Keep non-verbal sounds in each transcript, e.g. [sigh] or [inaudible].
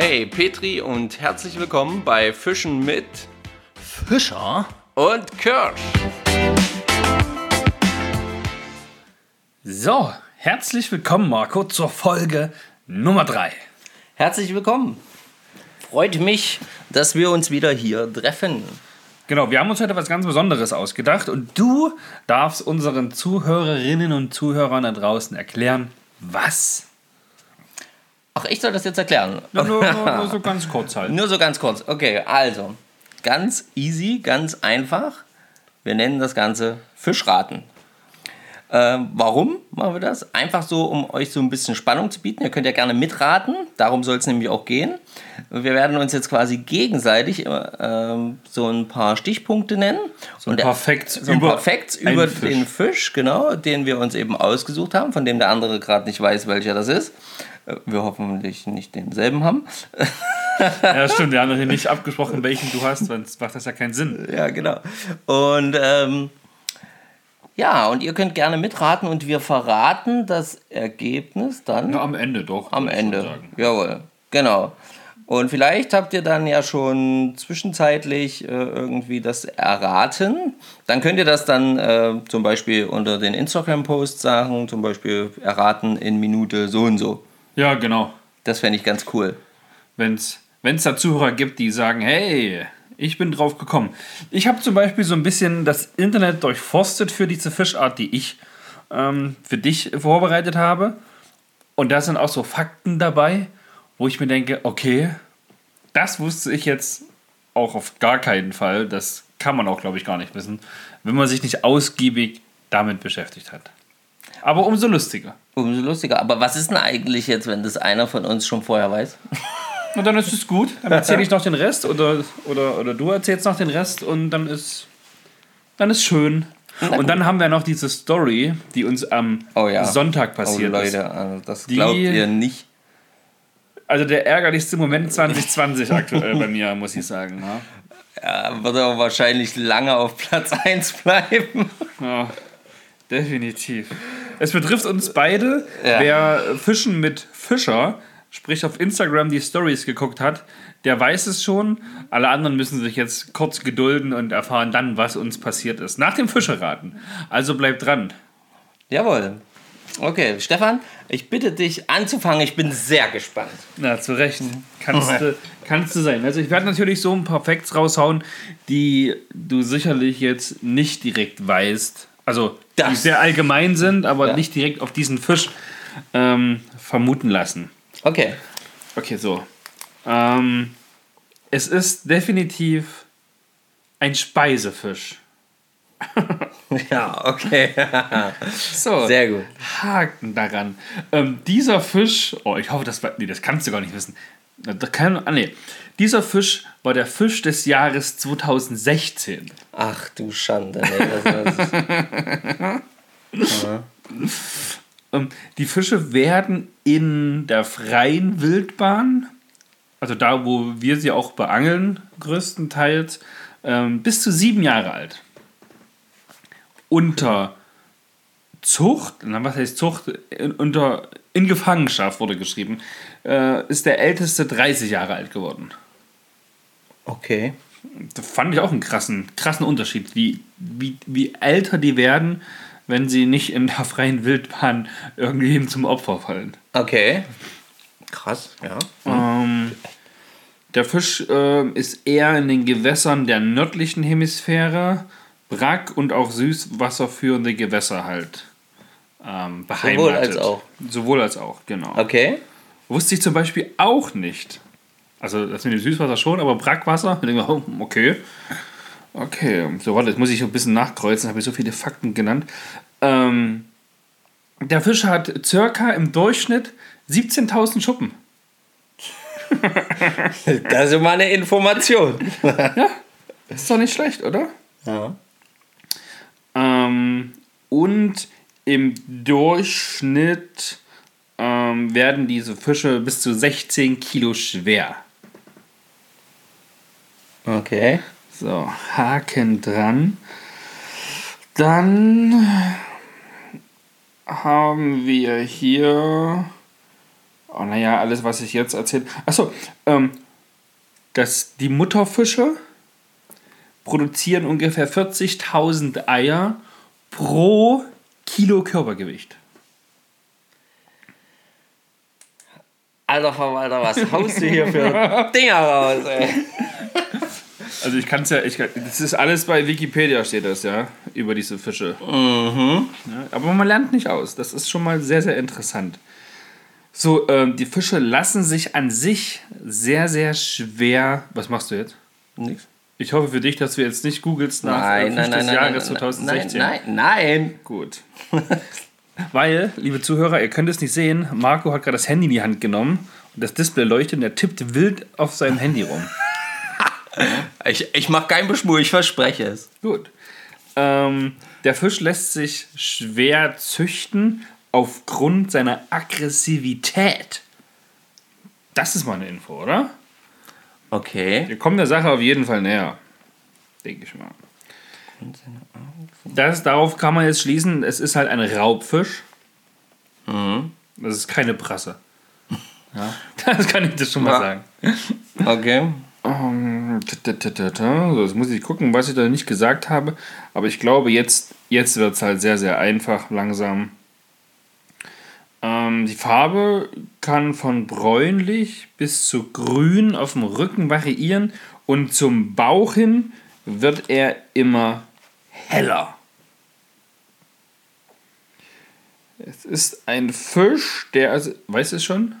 Hey Petri und herzlich willkommen bei Fischen mit Fischer? und Kirsch. So, herzlich willkommen, Marco, zur Folge Nummer 3. Herzlich willkommen. Freut mich, dass wir uns wieder hier treffen. Genau, wir haben uns heute was ganz Besonderes ausgedacht und du darfst unseren Zuhörerinnen und Zuhörern da draußen erklären, was. Ach, ich soll das jetzt erklären. Ja, nur, nur, [laughs] nur so ganz kurz halt. Nur so ganz kurz. Okay, also, ganz easy, ganz einfach. Wir nennen das Ganze Fischraten. Ähm, warum machen wir das? Einfach so, um euch so ein bisschen Spannung zu bieten. Ihr könnt ja gerne mitraten, darum soll es nämlich auch gehen. Wir werden uns jetzt quasi gegenseitig ähm, so ein paar Stichpunkte nennen. So ein paar Facts so ein über paar Facts über Fisch. den Fisch, genau, den wir uns eben ausgesucht haben, von dem der andere gerade nicht weiß, welcher das ist. Äh, Wir hoffentlich nicht denselben haben. Ja, stimmt, wir haben noch nicht abgesprochen, welchen du hast, sonst macht das ja keinen Sinn. Ja, genau. Und ähm, ja, und ihr könnt gerne mitraten und wir verraten das Ergebnis dann Ja, am Ende doch. am Ende. Jawohl, genau. Und vielleicht habt ihr dann ja schon zwischenzeitlich äh, irgendwie das erraten. Dann könnt ihr das dann äh, zum Beispiel unter den Instagram-Posts sagen, zum Beispiel erraten in Minute so und so. Ja, genau. Das fände ich ganz cool. wenn es da Zuhörer gibt, die sagen, hey, ich bin drauf gekommen. Ich habe zum Beispiel so ein bisschen das Internet durchforstet für diese Fischart, die ich ähm, für dich vorbereitet habe. Und da sind auch so Fakten dabei, wo ich mir denke, okay, das wusste ich jetzt auch auf gar keinen Fall. Das kann man auch, glaube ich, gar nicht wissen, wenn man sich nicht ausgiebig damit beschäftigt hat. Aber umso lustiger. Umso lustiger. Aber was ist denn eigentlich jetzt, wenn das einer von uns schon vorher weiß? [laughs] Und dann ist es gut. Dann erzähle ich noch den Rest oder, oder, oder du erzählst noch den Rest und dann ist, dann ist schön. Und dann haben wir noch diese Story, die uns am Oh ja. Sonntag Oh passiert ist. Leute, also das Die- glaubt ihr nicht. Also der ärgerlichste Moment 2020 [laughs] aktuell bei mir, muss ich sagen. Ja. Ja, wird aber wahrscheinlich lange auf Platz 1 bleiben. Ja, definitiv. Es betrifft uns beide. Ja. Wer Fischen mit Fischer, sprich auf Instagram die Stories geguckt hat, der weiß es schon. Alle anderen müssen sich jetzt kurz gedulden und erfahren dann, was uns passiert ist. Nach dem Fischerraten. Also bleibt dran. Jawohl. Okay, Stefan, ich bitte dich anzufangen. Ich bin sehr gespannt. Na, zu Recht. Kannst, du, kannst du sein. Also ich werde natürlich so ein paar Facts raushauen, die du sicherlich jetzt nicht direkt weißt. Also die Das- sehr allgemein sind, aber Ja. nicht direkt auf diesen Fisch ähm, vermuten lassen. Okay. Okay, so. Ähm, es ist definitiv ein Speisefisch. [laughs] Ja, okay. [laughs] So, Sehr gut. Haken daran. Ähm, dieser Fisch, oh, ich hoffe, das, war- nee, das kannst du gar nicht wissen. Das kann, ah, nee. Dieser Fisch war der Fisch des Jahres 2016. Ach du Schande. Nee, das war [laughs] Ähm, die Fische werden in der freien Wildbahn, also da, wo wir sie auch beangeln, größtenteils, ähm, bis zu sieben Jahre alt. Unter Zucht, na, was heißt Zucht? In, unter, in Gefangenschaft wurde geschrieben, äh, ist der älteste 30 Jahre alt geworden. okay. Da fand ich auch einen krassen, krassen Unterschied, wie, wie, wie älter die werden, wenn sie nicht in der freien Wildbahn irgendwie zum Opfer fallen. Okay. Krass, ja. Ähm, der Fisch ähm, ist eher in den Gewässern der nördlichen Hemisphäre, Brack- und auch süßwasserführende Gewässer halt ähm, beheimatet. Sowohl als auch. Sowohl als auch, genau. Okay. Wusste ich zum Beispiel auch nicht. Also das mit dem Süßwasser schon, aber Brackwasser, ich denke, oh, okay. Okay, so warte, jetzt muss ich ein bisschen nachkreuzen, habe ich so viele Fakten genannt. Ähm, der Fisch hat circa im Durchschnitt 17.000 Schuppen. [laughs] Das ist mal eine Information. Ist doch nicht schlecht, oder? Ja. Ähm, und im Durchschnitt ähm, werden diese Fische bis zu 16 Kilo schwer. Okay. So, Haken dran. Dann haben wir hier Oh, naja, alles, was ich jetzt erzähle. Achso, ähm, dass die Mutterfische produzieren ungefähr 40.000 Eier pro Kilo Körpergewicht. Alter Verwalter, was haust du hier für [laughs] Dinger raus, ey? Also ich kann es ja, ich kann, das ist alles bei Wikipedia steht das ja, über diese Fische. Mhm. Ja, aber man lernt nicht aus, das ist schon mal sehr, sehr interessant. So, ähm, die Fische lassen sich an sich sehr, sehr schwer. Was machst du jetzt? Nix. Ich hoffe für dich, dass du jetzt nicht googelst nach Nein, äh, nein, nein, des nein, Jahres nein, 2016. Nein, nein, nein. Gut. [laughs] Weil, liebe Zuhörer, ihr könnt es nicht sehen, Marco hat gerade das Handy in die Hand genommen und das Display leuchtet und er tippt wild auf seinem Handy rum. [laughs] Ich, ich mach keinen Beschmur, ich verspreche es. Gut. Ähm, der Fisch lässt sich schwer züchten aufgrund seiner Aggressivität. Das ist mal eine Info, oder? Okay. Wir kommen der Sache auf jeden Fall näher. Denke ich mal. Das, darauf kann man jetzt schließen, es ist halt ein Raubfisch. Das ist keine Prasse. Ja, [laughs] das kann ich dir schon mal Ja. sagen. Okay. Ähm, t- So, jetzt muss ich gucken, was ich da nicht gesagt habe. Aber ich glaube, jetzt, jetzt wird es halt sehr, sehr einfach, langsam. Ähm, die Farbe kann von bräunlich bis zu grün auf dem Rücken variieren und zum Bauch hin wird er immer heller. Es ist ein Fisch, der, also, weißt du es schon?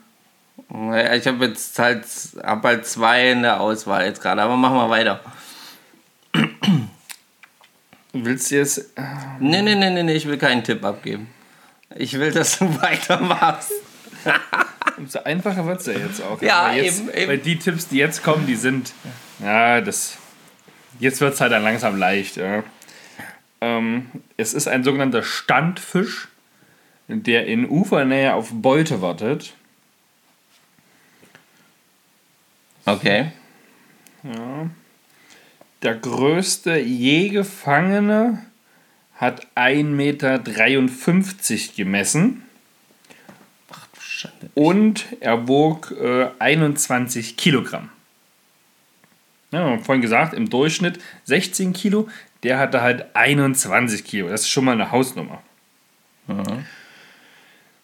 Ja, Ich habe jetzt halt, hab halt zwei in der Auswahl jetzt gerade, aber machen wir weiter. Willst du jetzt Nee, nee, nee, nee, nee, ich will keinen Tipp abgeben. Ich will, dass du [laughs] weitermachst. Umso einfacher wird es ja jetzt auch. Ja, jetzt, eben, eben. Weil die Tipps, die jetzt kommen, die sind. Ja, das. Jetzt wird es halt dann langsam leicht. Ja. Ähm, es ist ein sogenannter Standfisch, der in Ufernähe auf Beute wartet. Okay. Der größte je gefangene hat 1,53 Meter gemessen Schande. und er wog äh, 21 Kilogramm. Ja, wir haben vorhin gesagt, im Durchschnitt 16 Kilo, der hatte halt 21 Kilo. Das ist schon mal eine Hausnummer.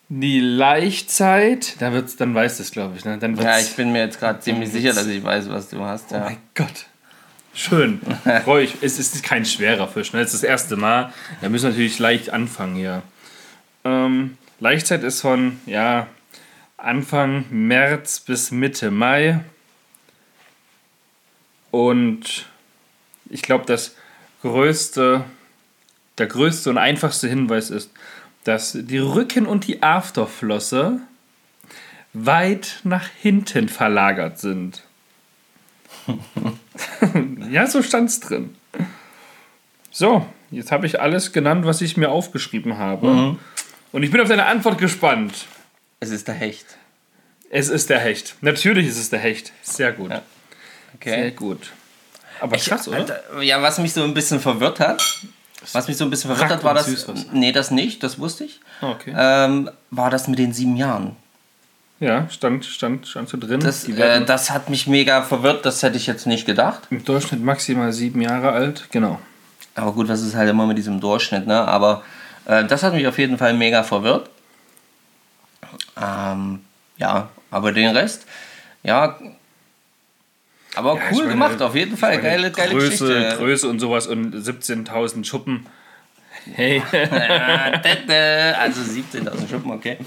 Die Laichzeit, da wird's, dann weißt du es, glaube ich. Ne? Dann Ja, wird's- ich bin mir jetzt gerade ziemlich sicher, dass ich weiß, was du hast. Oh Ja. mein Gott. Schön. [laughs] Freu ich. Es ist kein schwerer Fisch. Ne? Es ist das erste Mal. Da müssen wir natürlich leicht anfangen hier. Ähm, Laichzeit ist von ja, Anfang März bis Mitte Mai. Und ich glaube, das größte, der größte und einfachste Hinweis ist, dass die Rücken- und die Afterflosse weit nach hinten verlagert sind. [laughs] ja, so stand's drin. So, jetzt habe ich alles genannt, was ich mir aufgeschrieben habe. Und ich bin auf deine Antwort gespannt. Es ist der Hecht. Es ist der Hecht. Natürlich ist es der Hecht. Sehr gut. Ja. Sehr Okay. gut. Aber krass, oder? Alter, Ja, was mich so ein bisschen verwirrt hat, was mich so ein bisschen verwirrt hat, war das. Nee, das nicht, das wusste ich. Ah, Okay. Ähm, war das mit den sieben Jahren. Ja, stand, stand, stand so drin. Das, äh, das hat mich mega verwirrt, das hätte ich jetzt nicht gedacht. im Durchschnitt maximal sieben Jahre alt. Genau. Aber gut, was ist halt immer mit diesem Durchschnitt, ne? Aber äh, das hat mich auf jeden Fall mega verwirrt. Ähm, ja, aber den Rest, ja. Aber Ja, cool meine, gemacht, auf jeden Fall. Geile, geile Größe, Geschichte. Größe und sowas und 17.000 Schuppen. Hey. [laughs] Also 17.000 Schuppen, okay.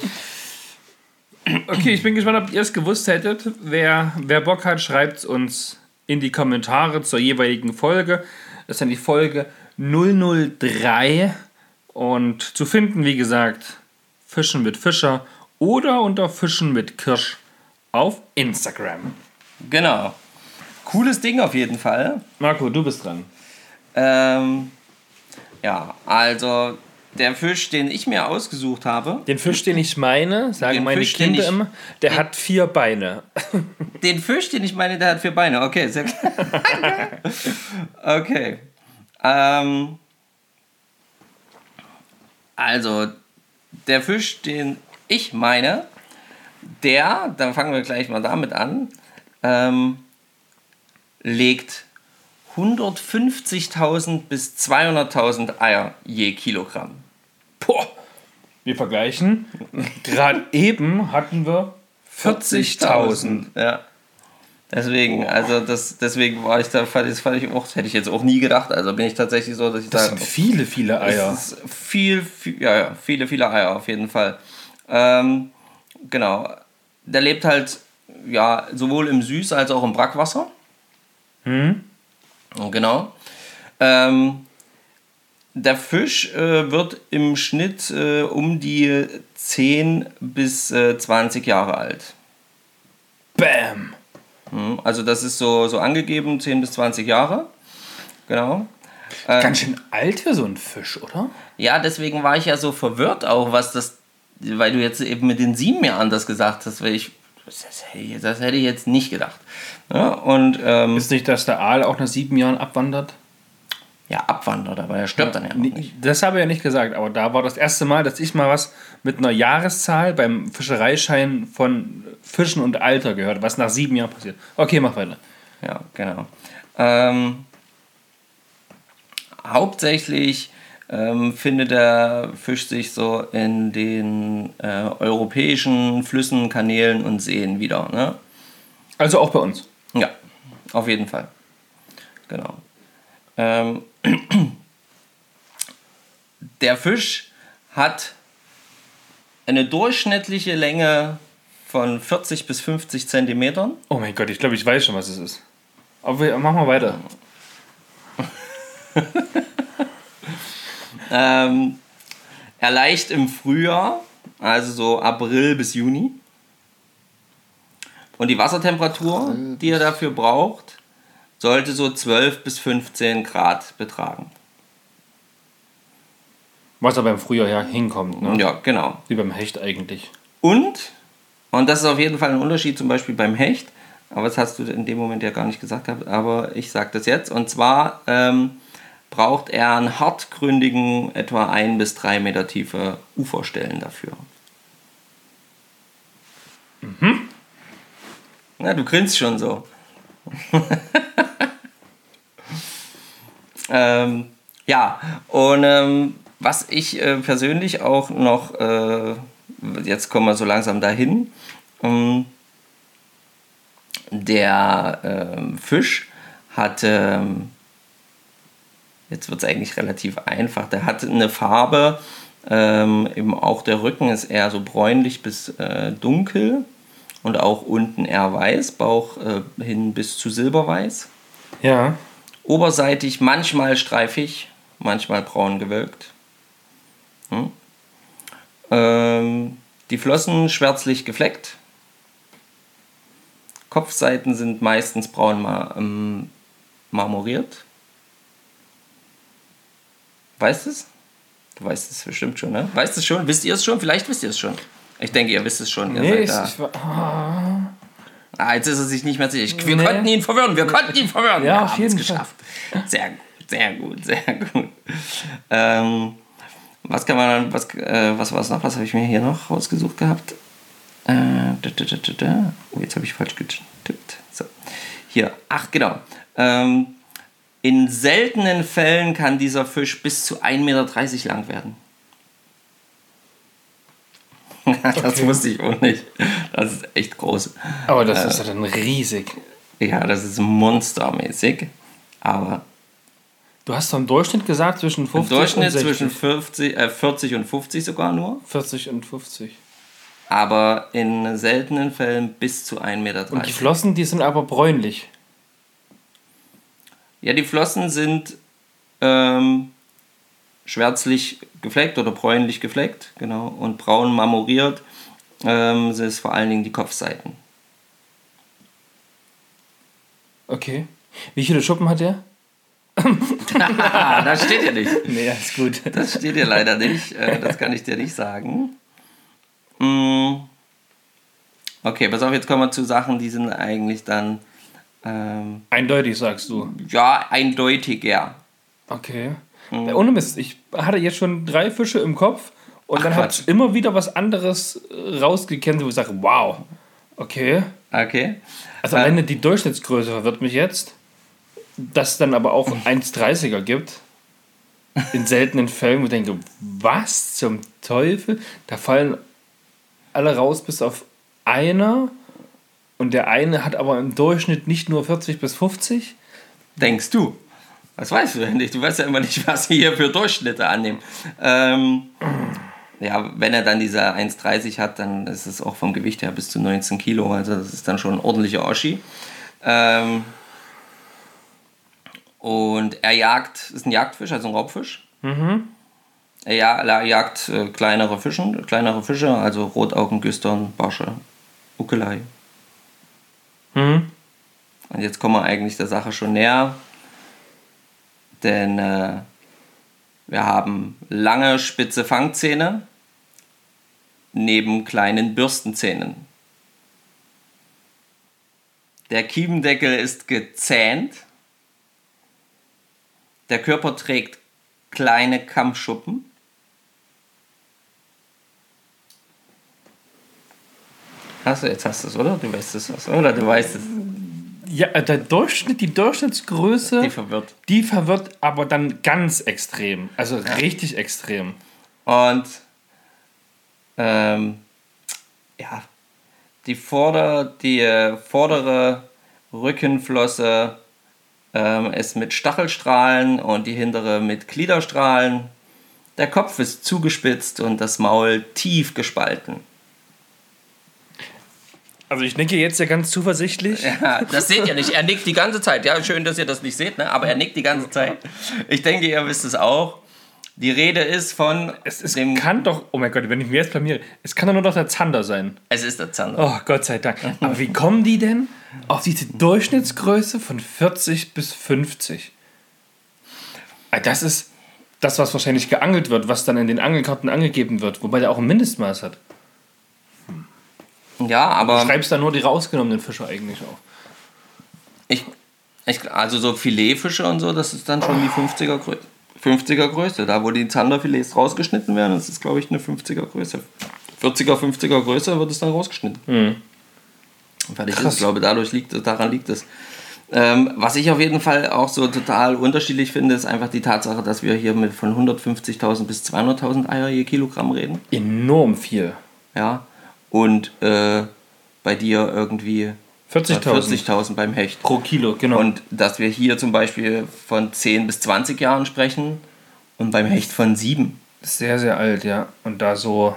Okay, ich bin gespannt, ob ihr es gewusst hättet. Wer, wer Bock hat, schreibt es uns in die Kommentare zur jeweiligen Folge. Das ist dann die Folge 003. Und zu finden, wie gesagt, Fischen mit Fischer oder unter Fischen mit Kirsch auf Instagram. Genau. Cooles Ding auf jeden Fall. Marco, du bist dran. Ähm, ja, also der Fisch, den ich mir ausgesucht habe, Den Fisch, den ich meine, sagen Den meine Fisch, den Kinder ich- immer, der hat vier Beine. den Fisch, den ich meine, der hat vier Beine. Okay, sehr klar. [laughs] okay. Ähm, also, der Fisch, den ich meine, der, dann fangen wir gleich mal damit an, ähm, legt 150.000 bis 200.000 Eier je Kilogramm. Boah. Wir vergleichen. [laughs] Gerade eben hatten wir 40.000. Ja. Deswegen, also das, deswegen war ich da, ich, fand ich auch, hätte ich jetzt auch nie gedacht. Also bin ich tatsächlich so, dass ich Das sage, sind viele, viele Eier. Viel, viel, ja, ja, viele, viele Eier auf jeden Fall. Ähm, genau. Der lebt halt, ja, sowohl im Süß- als auch im Brackwasser. Hm? Genau. Ähm, der Fisch äh, wird im Schnitt äh, um die 10 bis äh, 20 Jahre alt. Bam. Mhm. Also das ist so, so angegeben, 10 bis 20 Jahre. Genau. Ganz schön alt für so einen Fisch, oder? Ja, deswegen war ich ja so verwirrt auch, was das, weil du jetzt eben mit den sieben Jahren das gesagt hast, weil ich, das hätte ich, jetzt nicht gedacht. Ja, und ähm, Ist nicht, dass der Aal auch nach sieben Jahren abwandert? ja, abwandert, aber er stirbt dann ja auch nicht. Das habe ich ja nicht gesagt, aber da war das erste Mal, dass ich mal was mit einer Jahreszahl beim Fischereischein von Fischen und Alter gehört, was nach sieben Jahren passiert. Okay, mach weiter. Ja, genau. Ähm, hauptsächlich ähm, findet der Fisch sich so in den äh, europäischen Flüssen, Kanälen und Seen wieder. Ne? Also auch bei uns. Ja, auf jeden Fall. Genau. Ähm, [clears throat] der Fisch hat eine durchschnittliche Länge von 40 bis 50 Zentimetern. Oh mein Gott, ich glaube, ich weiß schon, was es ist. Aber wir, mach mal weiter. [laughs] Ähm, er leicht im Frühjahr, also so April bis Juni. Und die Wassertemperatur, die er dafür braucht, sollte so 12 bis 15 Grad betragen. Was da beim Frühjahr ja hinkommt, ne? Ja, genau. Wie beim Hecht eigentlich. Und, und das ist auf jeden Fall ein Unterschied zum Beispiel beim Hecht, aber das hast du in dem Moment ja gar nicht gesagt, aber ich sage das jetzt. Und zwar ähm, braucht er einen hartgründigen, etwa ein bis drei Meter tiefe Uferstellen dafür. Mhm. Na, du grinst schon so. [laughs] ähm, ja, und ähm, was ich äh, persönlich auch noch, äh, jetzt kommen wir so langsam dahin, ähm, der ähm, Fisch hat, ähm, jetzt wird es eigentlich relativ einfach, der hat eine Farbe, ähm, eben auch der Rücken ist eher so bräunlich bis äh, dunkel und auch unten eher weiß, Bauch äh, hin bis zu silberweiß. Ja. Oberseitig manchmal streifig, manchmal braun gewölkt. Hm. Ähm, die Flossen schwärzlich gefleckt. Kopfseiten sind meistens braun ma ähm, marmoriert. Weißt du es? Du weißt es bestimmt schon, ne? Weißt du es schon? Wisst ihr es schon? Vielleicht wisst ihr es schon. Ich denke, ihr wisst es schon. Ihr Nee, ich, da. ich war, Ah, jetzt ist er sich nicht mehr sicher. Ich- Wir Nee. konnten ihn verwirren, wir konnten ihn verwirren. Ja, wir auf haben es jeden Fall. geschafft. Sehr gut, sehr gut, sehr gut. Ähm, was kann man, was, äh, was war es noch? Was habe ich mir hier noch rausgesucht gehabt? Äh, da, da, da. Oh, jetzt habe ich falsch getippt. So. Hier, ach genau. Ähm, in seltenen Fällen kann dieser Fisch bis zu 1,30 Meter lang werden. [laughs] das Okay. wusste ich auch nicht. Das ist echt groß. aber das ist ja dann riesig. Ja, das ist monstermäßig. Aber Du hast doch im Durchschnitt gesagt zwischen im 50 Durchschnitt und 60. zwischen 50, äh, 40 und 50 sogar nur. 40 und 50. Aber in seltenen Fällen bis zu 1,30 Meter. Und die Flossen, die sind aber bräunlich. Ja, die Flossen sind ähm, schwärzlich gefleckt oder bräunlich gefleckt, genau. Und braun marmoriert ähm, sind es vor allen Dingen die Kopfseiten. Okay. Wie viele Schuppen hat der? [laughs] Das steht ja nicht. [laughs] Nee, ist gut. Das steht dir leider nicht. Äh, das kann ich dir nicht sagen. Mm. Okay, pass auf, jetzt kommen wir zu Sachen, die sind eigentlich dann ähm, Eindeutig sagst du. ja eindeutiger. Okay. Ohne Mist, ich hatte jetzt schon drei Fische im Kopf Und dann hat immer wieder was anderes äh, rausgekennt, wo ich sage, wow, okay. Okay. Also alleine die Durchschnittsgröße verwirrt mich jetzt. Dass es dann aber auch [laughs] 1,30er gibt. In seltenen Fällen, wo ich denke, was zum Teufel? Da fallen alle raus bis auf einer. Und der eine hat aber im Durchschnitt nicht nur 40 bis 50. Denkst du? Das weißt du ja nicht. Du weißt ja immer nicht, [laughs] was sie hier für Durchschnitte annehmen. Ähm, ja, wenn er dann diese 1,30 hat, dann ist es auch vom Gewicht her bis zu 19 Kilo. Also das ist dann schon ein ordentlicher Oschi. Ähm, und er jagt, ist ein Jagdfisch, also ein Raubfisch. Er ja- er jagt äh, kleinere Fischen, kleinere Fische, also Rotaugengüstern, Barsche, Ukelei. Mhm. Und jetzt kommen wir eigentlich der Sache schon näher, denn äh, wir haben lange spitze Fangzähne neben kleinen Bürstenzähnen. Der Kiebendeckel ist gezähnt. Der Körper trägt kleine Kammschuppen. Hast du, jetzt hast du es, oder? Du weißt es, was, oder? Du weißt es. Ja, äh, der Durchschnitt, die Durchschnittsgröße, Die die, verwirrt. verwirrt aber dann ganz extrem. Also richtig extrem. Und ähm, ja, die, Vorder-, die äh, vordere Rückenflosse ähm, ist mit Stachelstrahlen und die hintere mit Gliederstrahlen. Der Kopf ist zugespitzt und das Maul tief gespalten. Also ich nicke jetzt ja ganz zuversichtlich. Ja, das seht ihr nicht. Er nickt die ganze Zeit. Ja, schön, dass ihr das nicht seht, ne? aber er nickt die ganze Zeit. Ich denke, ihr wisst es auch. Die Rede ist von Es, es kann doch, oh mein Gott, wenn ich mir jetzt blamiere, es kann doch nur noch der Zander sein. Es ist der Zander. Oh, Gott sei Dank. Aber wie kommen die denn auf diese Durchschnittsgröße von 40 bis 50? Ah, Das ist das, was wahrscheinlich geangelt wird, was dann in den Angelkarten angegeben wird, wobei der auch ein Mindestmaß hat. Ja, aber. Du schreibst da nur die rausgenommenen Fische eigentlich auf. Ich, ich, also so Filetfische und so, das ist dann schon die 50er Größe. 50er Größe, da wo die Zanderfilets rausgeschnitten werden, das ist glaube ich eine 50er Größe. 40er, 50er Größe wird es dann rausgeschnitten. Und Fertig ist, Krass. ich glaube, dadurch liegt es, daran liegt es. Ähm, was ich auf jeden Fall auch so total unterschiedlich finde, ist einfach die Tatsache, dass wir hier mit von 150.000 bis 200.000 Eier je Kilogramm reden. Enorm viel. Ja. Und äh, bei dir irgendwie 40.000 40.000 beim Hecht. pro Kilo, genau. Und dass wir hier zum Beispiel von 10 bis 20 Jahren sprechen und beim Hecht von 7. sehr, sehr alt, ja. Und da so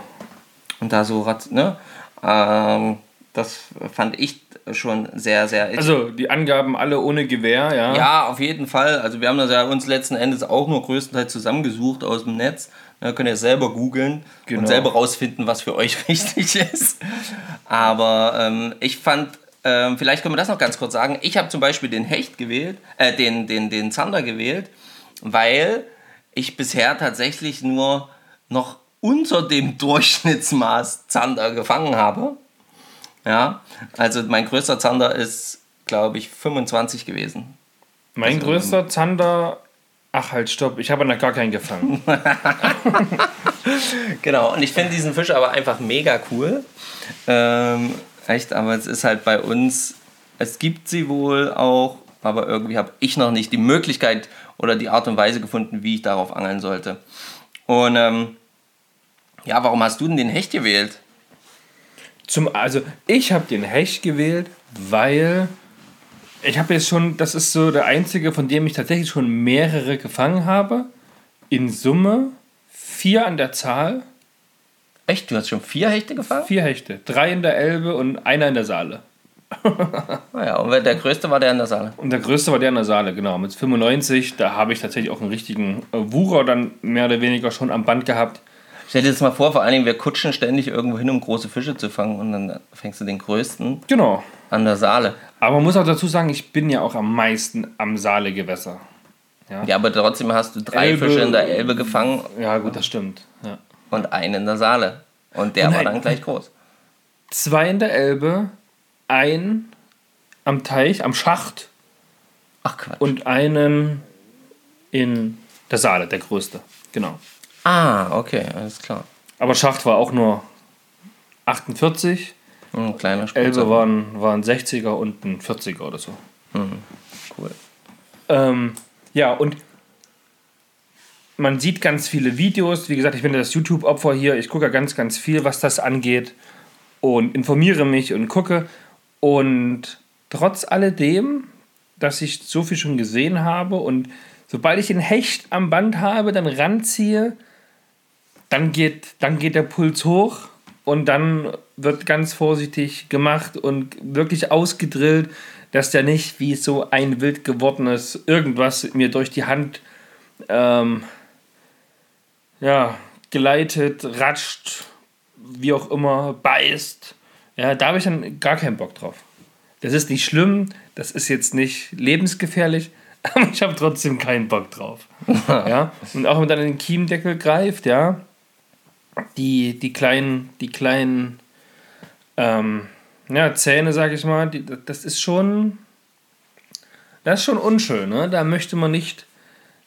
Und da so, ne? Ähm, das fand ich schon sehr, sehr. Also die Angaben alle ohne Gewehr, ja. ja, auf jeden Fall. Also wir haben das ja uns letzten Endes auch nur größtenteils zusammengesucht aus dem Netz. Da könnt ihr selber googeln Genau. und selber rausfinden, was für euch [laughs] richtig ist. Aber ähm, ich fand, ähm, vielleicht können wir das noch ganz kurz sagen. Ich habe zum Beispiel den Hecht gewählt, äh, den, den, den Zander gewählt, weil ich bisher tatsächlich nur noch unter dem [laughs] Durchschnittsmaß Zander gefangen habe. Ja, also mein größter Zander ist, glaube ich, 25 gewesen. Mein größter Zander. Ach halt, stopp, ich habe noch gar keinen gefangen. [laughs] Genau, und ich finde diesen Fisch aber einfach mega cool. Ähm, echt, aber es ist halt bei uns, es gibt sie wohl auch, aber irgendwie habe ich noch nicht die Möglichkeit oder die Art und Weise gefunden, wie ich darauf angeln sollte. Und ähm, ja, warum hast du denn den Hecht gewählt? Zum, also ich habe den Hecht gewählt, weil ich habe jetzt schon, das ist so der einzige, von dem ich tatsächlich schon mehrere gefangen habe. In Summe vier an der Zahl, Echt, du hast schon vier Hechte gefangen? vier Hechte. Drei in der Elbe und einer in der Saale. [laughs] Naja, und der größte war der in der Saale. Und der größte war der in der Saale, genau. Mit 95, da habe ich tatsächlich auch einen richtigen äh, Wucher dann mehr oder weniger schon am Band gehabt. Stell dir jetzt mal vor, vor allen Dingen, wir kutschen ständig irgendwo hin, um große Fische zu fangen und dann fängst du den größten Genau. an der Saale. Aber man muss auch dazu sagen, ich bin ja auch am meisten am Saalegewässer. Ja, aber trotzdem hast du drei Elbe. Fische in der Elbe gefangen Ja, gut, das stimmt. Ja. und einen in der Saale. Und der Und war dann gleich groß. Zwei in der Elbe, ein am Teich, am Schacht Ach Quatsch. und einen in der Saale, der größte. Genau. Ah, okay, alles klar. Aber Schacht war auch nur 48. Ein kleiner Spritzer. Elbe waren, waren 60er und ein 40er oder so. Cool. Ähm, ja, und man sieht ganz viele Videos. Wie gesagt, ich bin das YouTube-Opfer hier. Ich gucke ganz, ganz viel, was das angeht. Und informiere mich und gucke. Und trotz alledem, dass ich so viel schon gesehen habe und sobald ich einen Hecht am Band habe, dann ranziehe, dann geht, dann geht der Puls hoch und dann wird ganz vorsichtig gemacht und wirklich ausgedrillt, dass der nicht wie so ein wild gewordenes irgendwas mir durch die Hand ähm, ja, gleitet, ratscht, wie auch immer, beißt. Ja, da habe ich dann gar keinen Bock drauf. Das ist nicht schlimm, das ist jetzt nicht lebensgefährlich, [laughs] aber ich habe trotzdem keinen Bock drauf. [laughs] ja, und auch wenn man dann in den Kiemdeckel greift, ja, die, die kleinen, die kleinen ähm, ja, Zähne, sag ich mal, die, das ist schon, das ist schon unschön, ne? Da möchte man nicht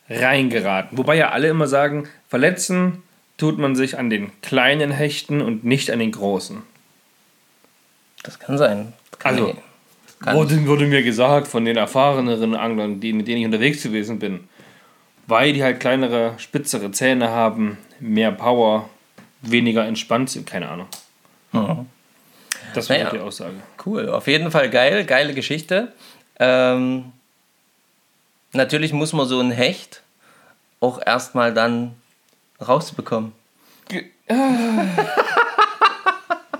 reingeraten. Wobei ja alle immer sagen, verletzen tut man sich an den kleinen Hechten und nicht an den großen. Das kann sein. Kann Also, wurde, wurde mir gesagt von den erfahreneren Anglern, die, mit denen ich unterwegs gewesen bin, weil die halt kleinere, spitzere Zähne haben, mehr Power, weniger entspannt sind, keine Ahnung. Mhm. Das war Naja. die Aussage. Cool, auf jeden Fall geil, geile Geschichte. Ähm, natürlich muss man so ein Hecht auch erstmal dann rausbekommen.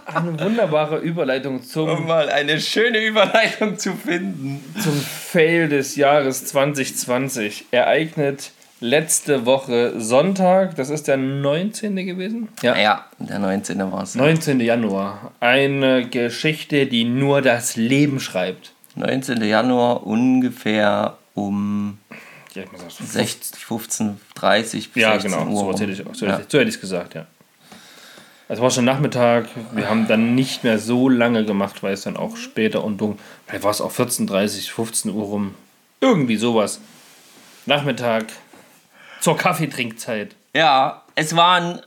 Eine wunderbare Überleitung zum, Um mal eine schöne Überleitung zu finden. zum Fail des Jahres 2020. Ereignet letzte Woche Sonntag, das ist der 19. gewesen? Ja. Ja, der 19. war es. 19. Januar. Eine Geschichte, die nur das Leben schreibt. 19. Januar ungefähr um Ja, ich muss sagen, 16, 15, 30, Ja, 16 genau, Uhr. so hätte ich so Ja. ich- so hätte ich es gesagt, ja. Es war schon Nachmittag, wir haben dann nicht mehr so lange gemacht, weil es dann auch später und dunkel, vielleicht war es auch 14.30, 15 Uhr rum, irgendwie sowas. Nachmittag, zur Kaffeetrinkzeit. Ja, es war ein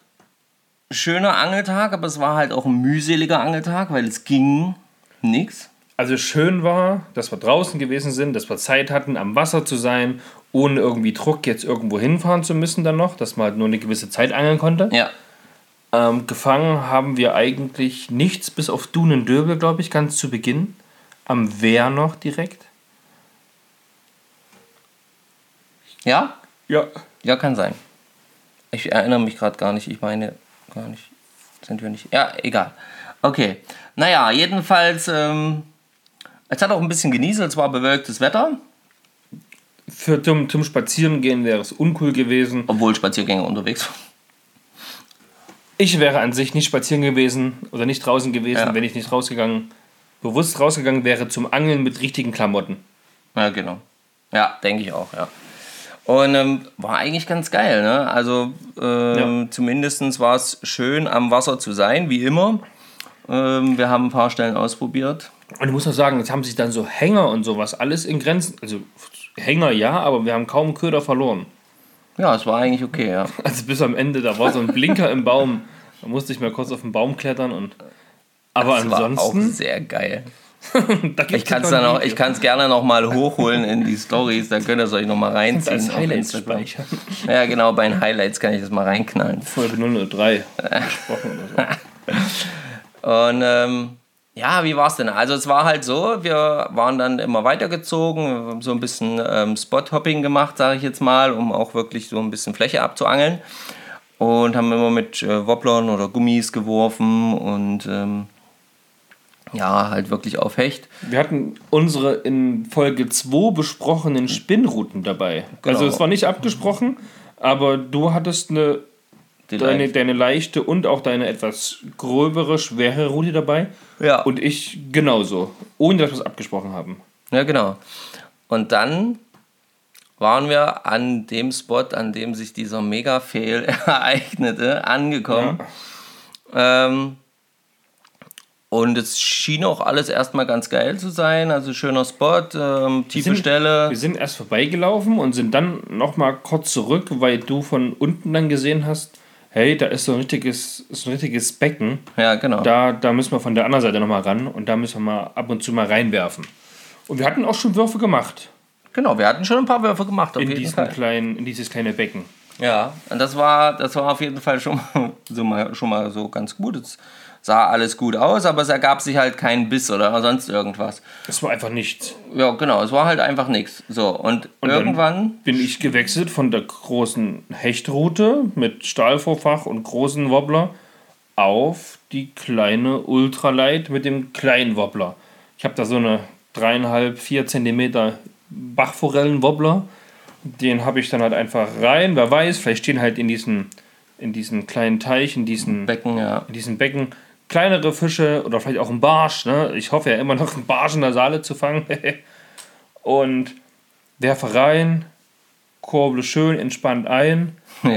schöner Angeltag, aber es war halt auch ein mühseliger Angeltag, weil es ging nix. Also schön war, dass wir draußen gewesen sind, dass wir Zeit hatten, am Wasser zu sein, ohne irgendwie Druck jetzt irgendwo hinfahren zu müssen dann noch, dass man halt nur eine gewisse Zeit angeln konnte. Ja, Ähm, gefangen haben wir eigentlich nichts, bis auf Dunendöbel, glaube ich, ganz zu Beginn. Am Wehr noch direkt. ja, Ja. Ja, kann sein. Ich erinnere mich gerade gar nicht. Ich meine, gar nicht. Sind wir nicht. Ja, egal. Okay. Naja, jedenfalls, ähm, es hat auch ein bisschen genieselt. Es war bewölktes Wetter, Für zum, zum Spazierengehen wäre es uncool gewesen. obwohl Spaziergänger unterwegs waren. Ich wäre an sich nicht spazieren gewesen oder nicht draußen gewesen, Ja. wenn ich nicht rausgegangen, bewusst rausgegangen wäre zum Angeln mit richtigen Klamotten. Ja, genau. Ja, denke ich auch, ja. Und ähm, war eigentlich ganz geil, ne? Also ähm, zumindest war es schön, am Wasser zu sein, wie immer. Ähm, wir haben ein paar Stellen ausprobiert. Und ich muss auch sagen, jetzt haben sich dann so Hänger und sowas alles in Grenzen. Also Hänger ja, aber wir haben kaum Köder verloren. Ja, es war eigentlich okay, ja. [laughs] Also bis am Ende, da war so ein Blinker im Baum. Da musste ich mal kurz auf den Baum klettern und. Aber Das war auch ansonsten. sehr geil. [laughs] Ich kann es dann auch, ich kann es gerne noch mal hochhochholen in die Stories, dann könnt ihr es euch noch mal reinziehen. als Highlights speichern. [laughs] Ja, genau, bei den Highlights kann ich das mal reinknallen. Folge 003 gesprochen oder so. [laughs] Und ähm, ja, wie war es denn? Also es war halt so, wir waren dann immer weitergezogen, wir haben so ein bisschen ähm, Spot-Hopping gemacht, sage ich jetzt mal, um auch wirklich so ein bisschen Fläche abzuangeln. Und haben immer mit äh, Wobblern oder Gummis geworfen und ähm, ja, halt wirklich auf Hecht. Wir hatten unsere in Folge 2 besprochenen Spinnrouten dabei. Genau. Also es war nicht abgesprochen, aber du hattest eine, deine, deine leichte und auch deine etwas gröbere, schwere Route dabei. Ja. Und ich genauso, ohne dass wir es abgesprochen haben. Ja, genau. Und dann waren wir an dem Spot, an dem sich dieser Mega-Fail [laughs] ereignete, angekommen. Ähm, und es schien auch alles erstmal ganz geil zu sein. Also schöner Spot, ähm, tiefe sind- Stelle. Wir sind erst vorbeigelaufen und sind dann nochmal kurz zurück, weil du von unten dann gesehen hast, hey, da ist so ein richtiges, so ein richtiges Becken. Ja, genau. Da, da müssen wir von der anderen Seite nochmal ran und da müssen wir mal ab und zu mal reinwerfen. Und wir hatten auch schon Würfe gemacht Genau, wir hatten schon ein paar Würfe gemacht, auf in, jeden diesen Fall. kleinen, in dieses kleine Becken. Ja, und das war, das war auf jeden Fall schon mal, so mal, schon mal so ganz gut. Es sah alles gut aus, aber es ergab sich halt kein Biss oder sonst irgendwas. Das war einfach nichts. Ja, genau, es war halt einfach nichts. So, und, Und irgendwann, bin ich gewechselt von der großen Hechtroute mit Stahlvorfach und großen Wobbler auf die kleine Ultralight mit dem kleinen Wobbler. Ich habe da so eine dreieinhalb, vier Zentimeter Bachforellen-Wobbler. Den habe ich dann halt einfach rein. Wer weiß, vielleicht stehen halt in diesen, in diesen kleinen Teich, in diesen, Becken, ja. in diesen Becken kleinere Fische oder vielleicht auch ein Barsch. Ne? Ich hoffe ja immer noch einen Barsch in der Saale zu fangen. [laughs] und werfe rein, kurble schön entspannt ein. [laughs]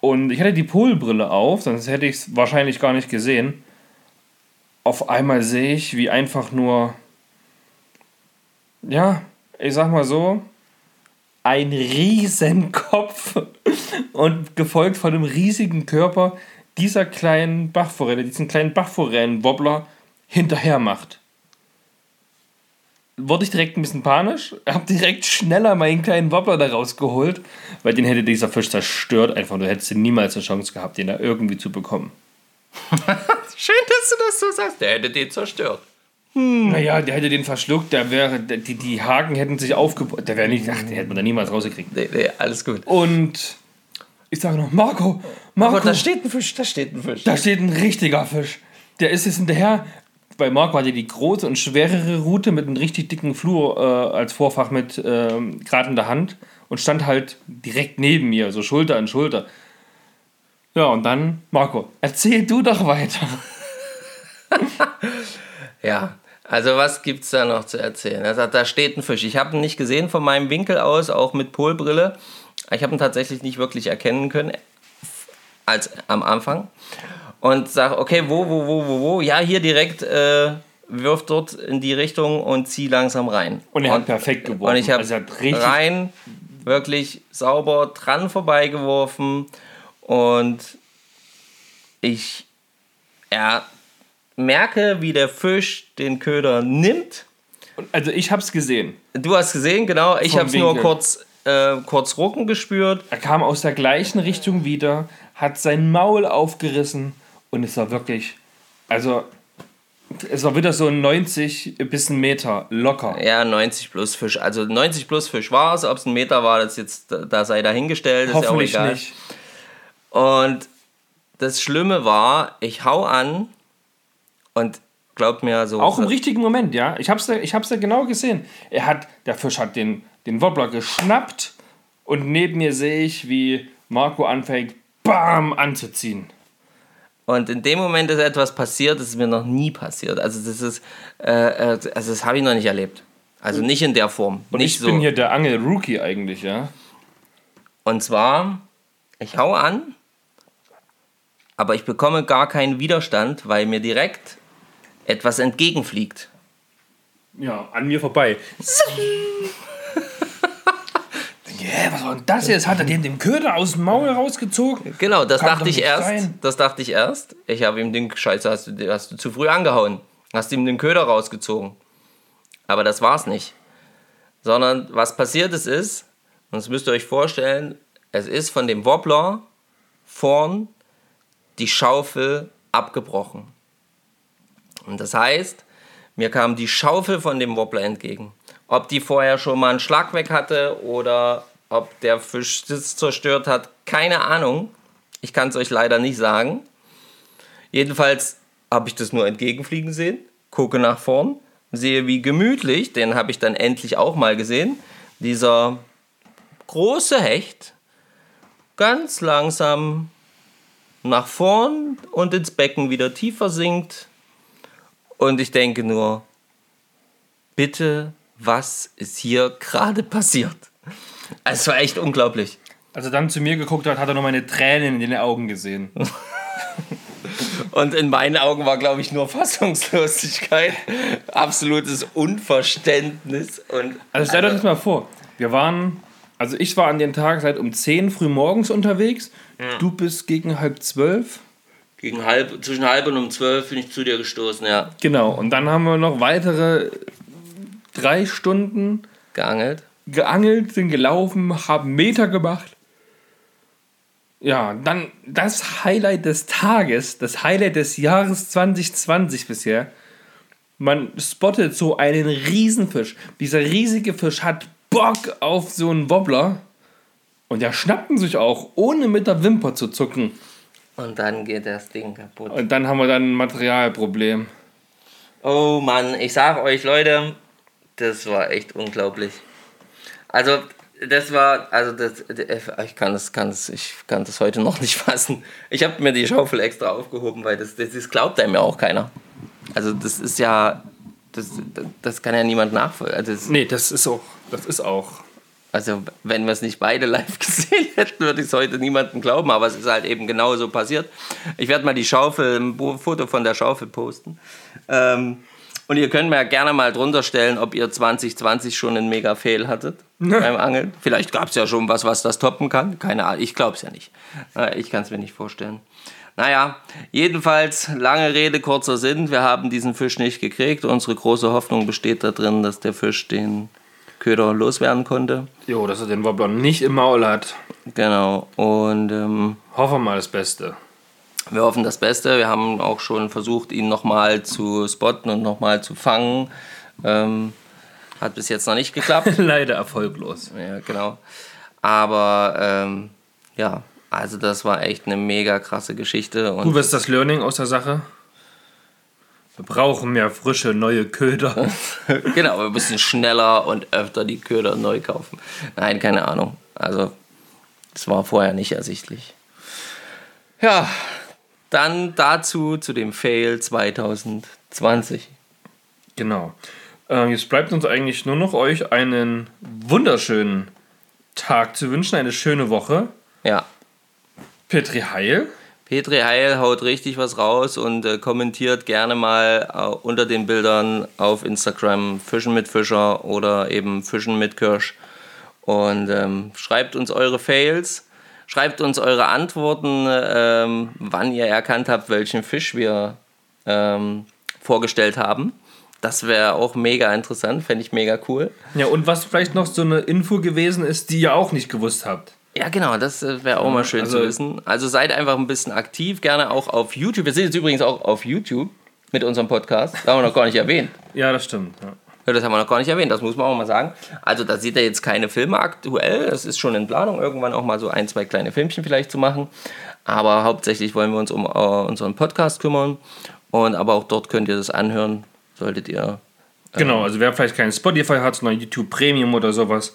Und ich hatte die Polbrille auf, sonst hätte ich es wahrscheinlich gar nicht gesehen. Auf einmal sehe ich, wie einfach nur, ja, ich sag mal so, ein Riesenkopf und gefolgt von einem riesigen Körper dieser kleinen Bachforelle, diesen kleinen Bachforellenwobbler hinterher macht. Wurde ich direkt ein bisschen panisch, hab direkt schneller meinen kleinen Wobbler da rausgeholt, weil den hätte dieser Fisch zerstört einfach. Du hättest niemals eine Chance gehabt, den da irgendwie zu bekommen. [laughs] Schön, dass du das so sagst. Der hätte den zerstört. Naja, der hätte den verschluckt, der wäre, der- die, die Haken hätten sich aufgebaut. Der wäre nicht, ach, den hätte man da niemals rausgekriegt. Nee, nee, alles gut. Und ich sage noch, Marco, Marco, Aber da steht ein Fisch, da steht ein Fisch. da steht ein richtiger Fisch. Der ist jetzt hinterher. Bei Marco hatte die große und schwerere Route mit einem richtig dicken Flur äh, als Vorfach mit ähm, gerade in der Hand und stand halt direkt neben mir, so Schulter an Schulter. Ja, und dann, Marco, erzähl du doch weiter. [laughs] Ja, also was gibt's da noch zu erzählen? Er sagt, da steht ein Fisch. Ich habe ihn nicht gesehen von meinem Winkel aus, auch mit Polbrille. Ich habe ihn tatsächlich nicht wirklich erkennen können als am Anfang. Und sage, okay, wo, wo, wo, wo, wo? Ja, hier direkt, äh, wirf dort in die Richtung und zieh langsam rein. Und er hat perfekt geworfen. Und ich habe Also rein, wirklich sauber dran vorbeigeworfen. Und ich ja, merke, wie der Fisch den Köder nimmt. Also ich habe es gesehen. Du hast gesehen, genau. Ich habe es nur kurz, äh, kurz rucken gespürt. Er kam aus der gleichen Richtung wieder, hat sein Maul aufgerissen und es war wirklich, also es war wieder so ein 90 bis ein Meter locker. Ja, 90 plus Fisch. Also 90 plus Fisch war es. Ob es ein Meter war, das jetzt, da sei dahingestellt. Ist Hoffentlich ja auch egal. nicht. Und das Schlimme war, ich hau an und glaubt mir so. Auch im richtigen Moment, ja. Ich hab's ja, ich hab's ja genau gesehen. Er hat, der Fisch hat den, den Wobbler geschnappt und neben mir sehe ich, wie Marco anfängt, BAM anzuziehen. Und in dem Moment ist etwas passiert, das ist mir noch nie passiert. Also das ist, äh, äh, also das habe ich noch nicht erlebt. Also nicht in der Form. Und nicht ich so. bin hier der Angel-Rookie eigentlich, ja. Und zwar, ich hau an, aber ich bekomme gar keinen Widerstand, weil mir direkt etwas entgegenfliegt. Ja, an mir vorbei. [laughs] Yeah, was war denn das jetzt? Hat er den, den Köder aus dem Maul rausgezogen? Genau, das Kann dachte ich erst. sein. Das dachte ich erst. Ich habe ihm den Scheiße, hast du, hast du zu früh angehauen. Hast ihm den Köder rausgezogen. Aber das war's nicht. Sondern was passiert ist, ist, und das müsst ihr euch vorstellen, es ist von dem Wobbler vorn die Schaufel abgebrochen. Und das heißt, mir kam die Schaufel von dem Wobbler entgegen. Ob die vorher schon mal einen Schlag weg hatte oder ob der Fisch das zerstört hat, keine Ahnung. Ich kann es euch leider nicht sagen. Jedenfalls habe ich das nur entgegenfliegen sehen, gucke nach vorn, sehe wie gemütlich, den habe ich dann endlich auch mal gesehen, dieser große Hecht ganz langsam nach vorn und ins Becken wieder tiefer sinkt. Und ich denke nur, bitte, was ist hier gerade passiert? Es war echt unglaublich. Als er dann zu mir geguckt hat, hat er noch meine Tränen in den Augen gesehen. [laughs] Und in meinen Augen war, glaube ich, nur Fassungslosigkeit, absolutes Unverständnis. Und Also stell dir das mal vor. Wir waren Also ich war an dem Tag seit um 10 früh morgens unterwegs. Du bist gegen halb zwölf. Gegen halb, zwischen halb und um zwölf bin ich zu dir gestoßen, ja. Genau. Und dann haben wir noch weitere drei Stunden Geangelt. geangelt, sind gelaufen, haben Meter gemacht. Ja, dann das Highlight des Tages, das Highlight des Jahres 2020 bisher. Man spottet so einen Riesenfisch. Dieser riesige Fisch hat Bock auf so einen Wobbler. Und der schnappt ihn sich auch, ohne mit der Wimper zu zucken. Und dann geht das Ding kaputt. Und dann haben wir dann ein Materialproblem. Oh Mann, ich sag euch, Leute, das war echt unglaublich. Also, das war, also das, ich kann das, kann das, ich kann das heute noch nicht [laughs] fassen. Ich habe mir die Schaufel extra aufgehoben, weil das, das, das glaubt einem ja auch keiner. Also das ist ja, das, das kann ja niemand nachvollziehen. Also, Nee, das ist auch, das ist auch. Also wenn wir es nicht beide live [laughs] gesehen hätten, würde ich es heute niemandem glauben, aber es ist halt eben genau so passiert. Ich werde mal die Schaufel, ein Foto von der Schaufel posten. Ähm, und ihr könnt mir ja gerne mal drunter stellen, ob ihr 2020 schon einen Mega-Fail hattet beim Angeln. Vielleicht gab es ja schon was, was das toppen kann. Keine Ahnung, ich glaube es ja nicht. Ich kann es mir nicht vorstellen. Naja, jedenfalls, lange Rede, kurzer Sinn. Wir haben diesen Fisch nicht gekriegt. Unsere große Hoffnung besteht darin, dass der Fisch den Köder loswerden konnte. Jo, dass er den Wobbler nicht im Maul hat. Genau. Und ähm, Hoffen wir mal das Beste. wir hoffen das Beste. Wir haben auch schon versucht, ihn nochmal zu spotten und nochmal zu fangen. Ähm, hat bis jetzt noch nicht geklappt. [laughs] Leider erfolglos. ja, genau. Aber ähm, ja, also das war echt eine mega krasse Geschichte. Und Du, was ist das Learning aus der Sache? Wir brauchen mehr frische, neue Köder. [laughs] genau, wir müssen schneller und öfter die Köder neu kaufen. Nein, keine Ahnung. Also, das war vorher nicht ersichtlich. Ja, dann dazu zu dem Fail 2020. genau. Ähm, jetzt bleibt uns eigentlich nur noch euch einen wunderschönen Tag zu wünschen, eine schöne Woche. Ja, Petri Heil. Petri Heil haut richtig was raus und äh, kommentiert gerne mal äh, unter den Bildern auf Instagram Fischen mit Fischer oder eben Fischen mit Kirsch. Und ähm, schreibt uns eure Fails, schreibt uns eure Antworten, ähm, wann ihr erkannt habt, welchen Fisch wir ähm, vorgestellt haben. Das wäre auch mega interessant, fände ich mega cool. Ja, und was vielleicht noch so eine Info gewesen ist, die ihr auch nicht gewusst habt. Ja, genau, das äh, wäre auch mal schön also- zu wissen. Also seid einfach ein bisschen aktiv, gerne auch auf YouTube. Wir sind jetzt übrigens auch auf YouTube mit unserem Podcast. Das haben wir noch gar nicht erwähnt. [laughs] Ja, das stimmt. Ja. Ja, Das haben wir noch gar nicht erwähnt, das muss man auch mal sagen. Also da seht ihr jetzt keine Filme aktuell. Das ist schon in Planung, irgendwann auch mal so ein, zwei kleine Filmchen vielleicht zu machen. Aber hauptsächlich wollen wir uns um äh, unseren Podcast kümmern. Und aber auch dort könnt ihr das anhören, solltet ihr. Genau, also wer vielleicht keinen Spotify hat, sondern YouTube Premium oder sowas,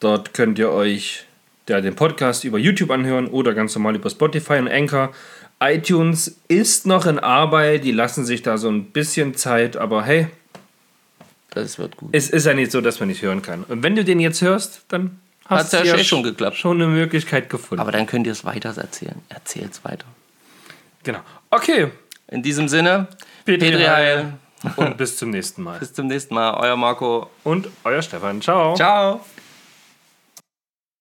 dort könnt ihr euch ja, den Podcast über YouTube anhören oder ganz normal über Spotify und Anchor. iTunes ist noch in Arbeit, die lassen sich da so ein bisschen Zeit, aber hey, Das wird gut. es ist ja nicht so, dass man nicht hören kann. Und wenn du den jetzt hörst, dann Hat's hast ja du schon geklappt. schon eine Möglichkeit gefunden. Aber dann könnt ihr es weiter erzählen. Erzählt es weiter. genau. Okay, In diesem Sinne, Petri Petri. Heil. und bis zum nächsten Mal. [laughs] Bis zum nächsten Mal. Euer Marco. Und euer Stefan. Ciao. Ciao.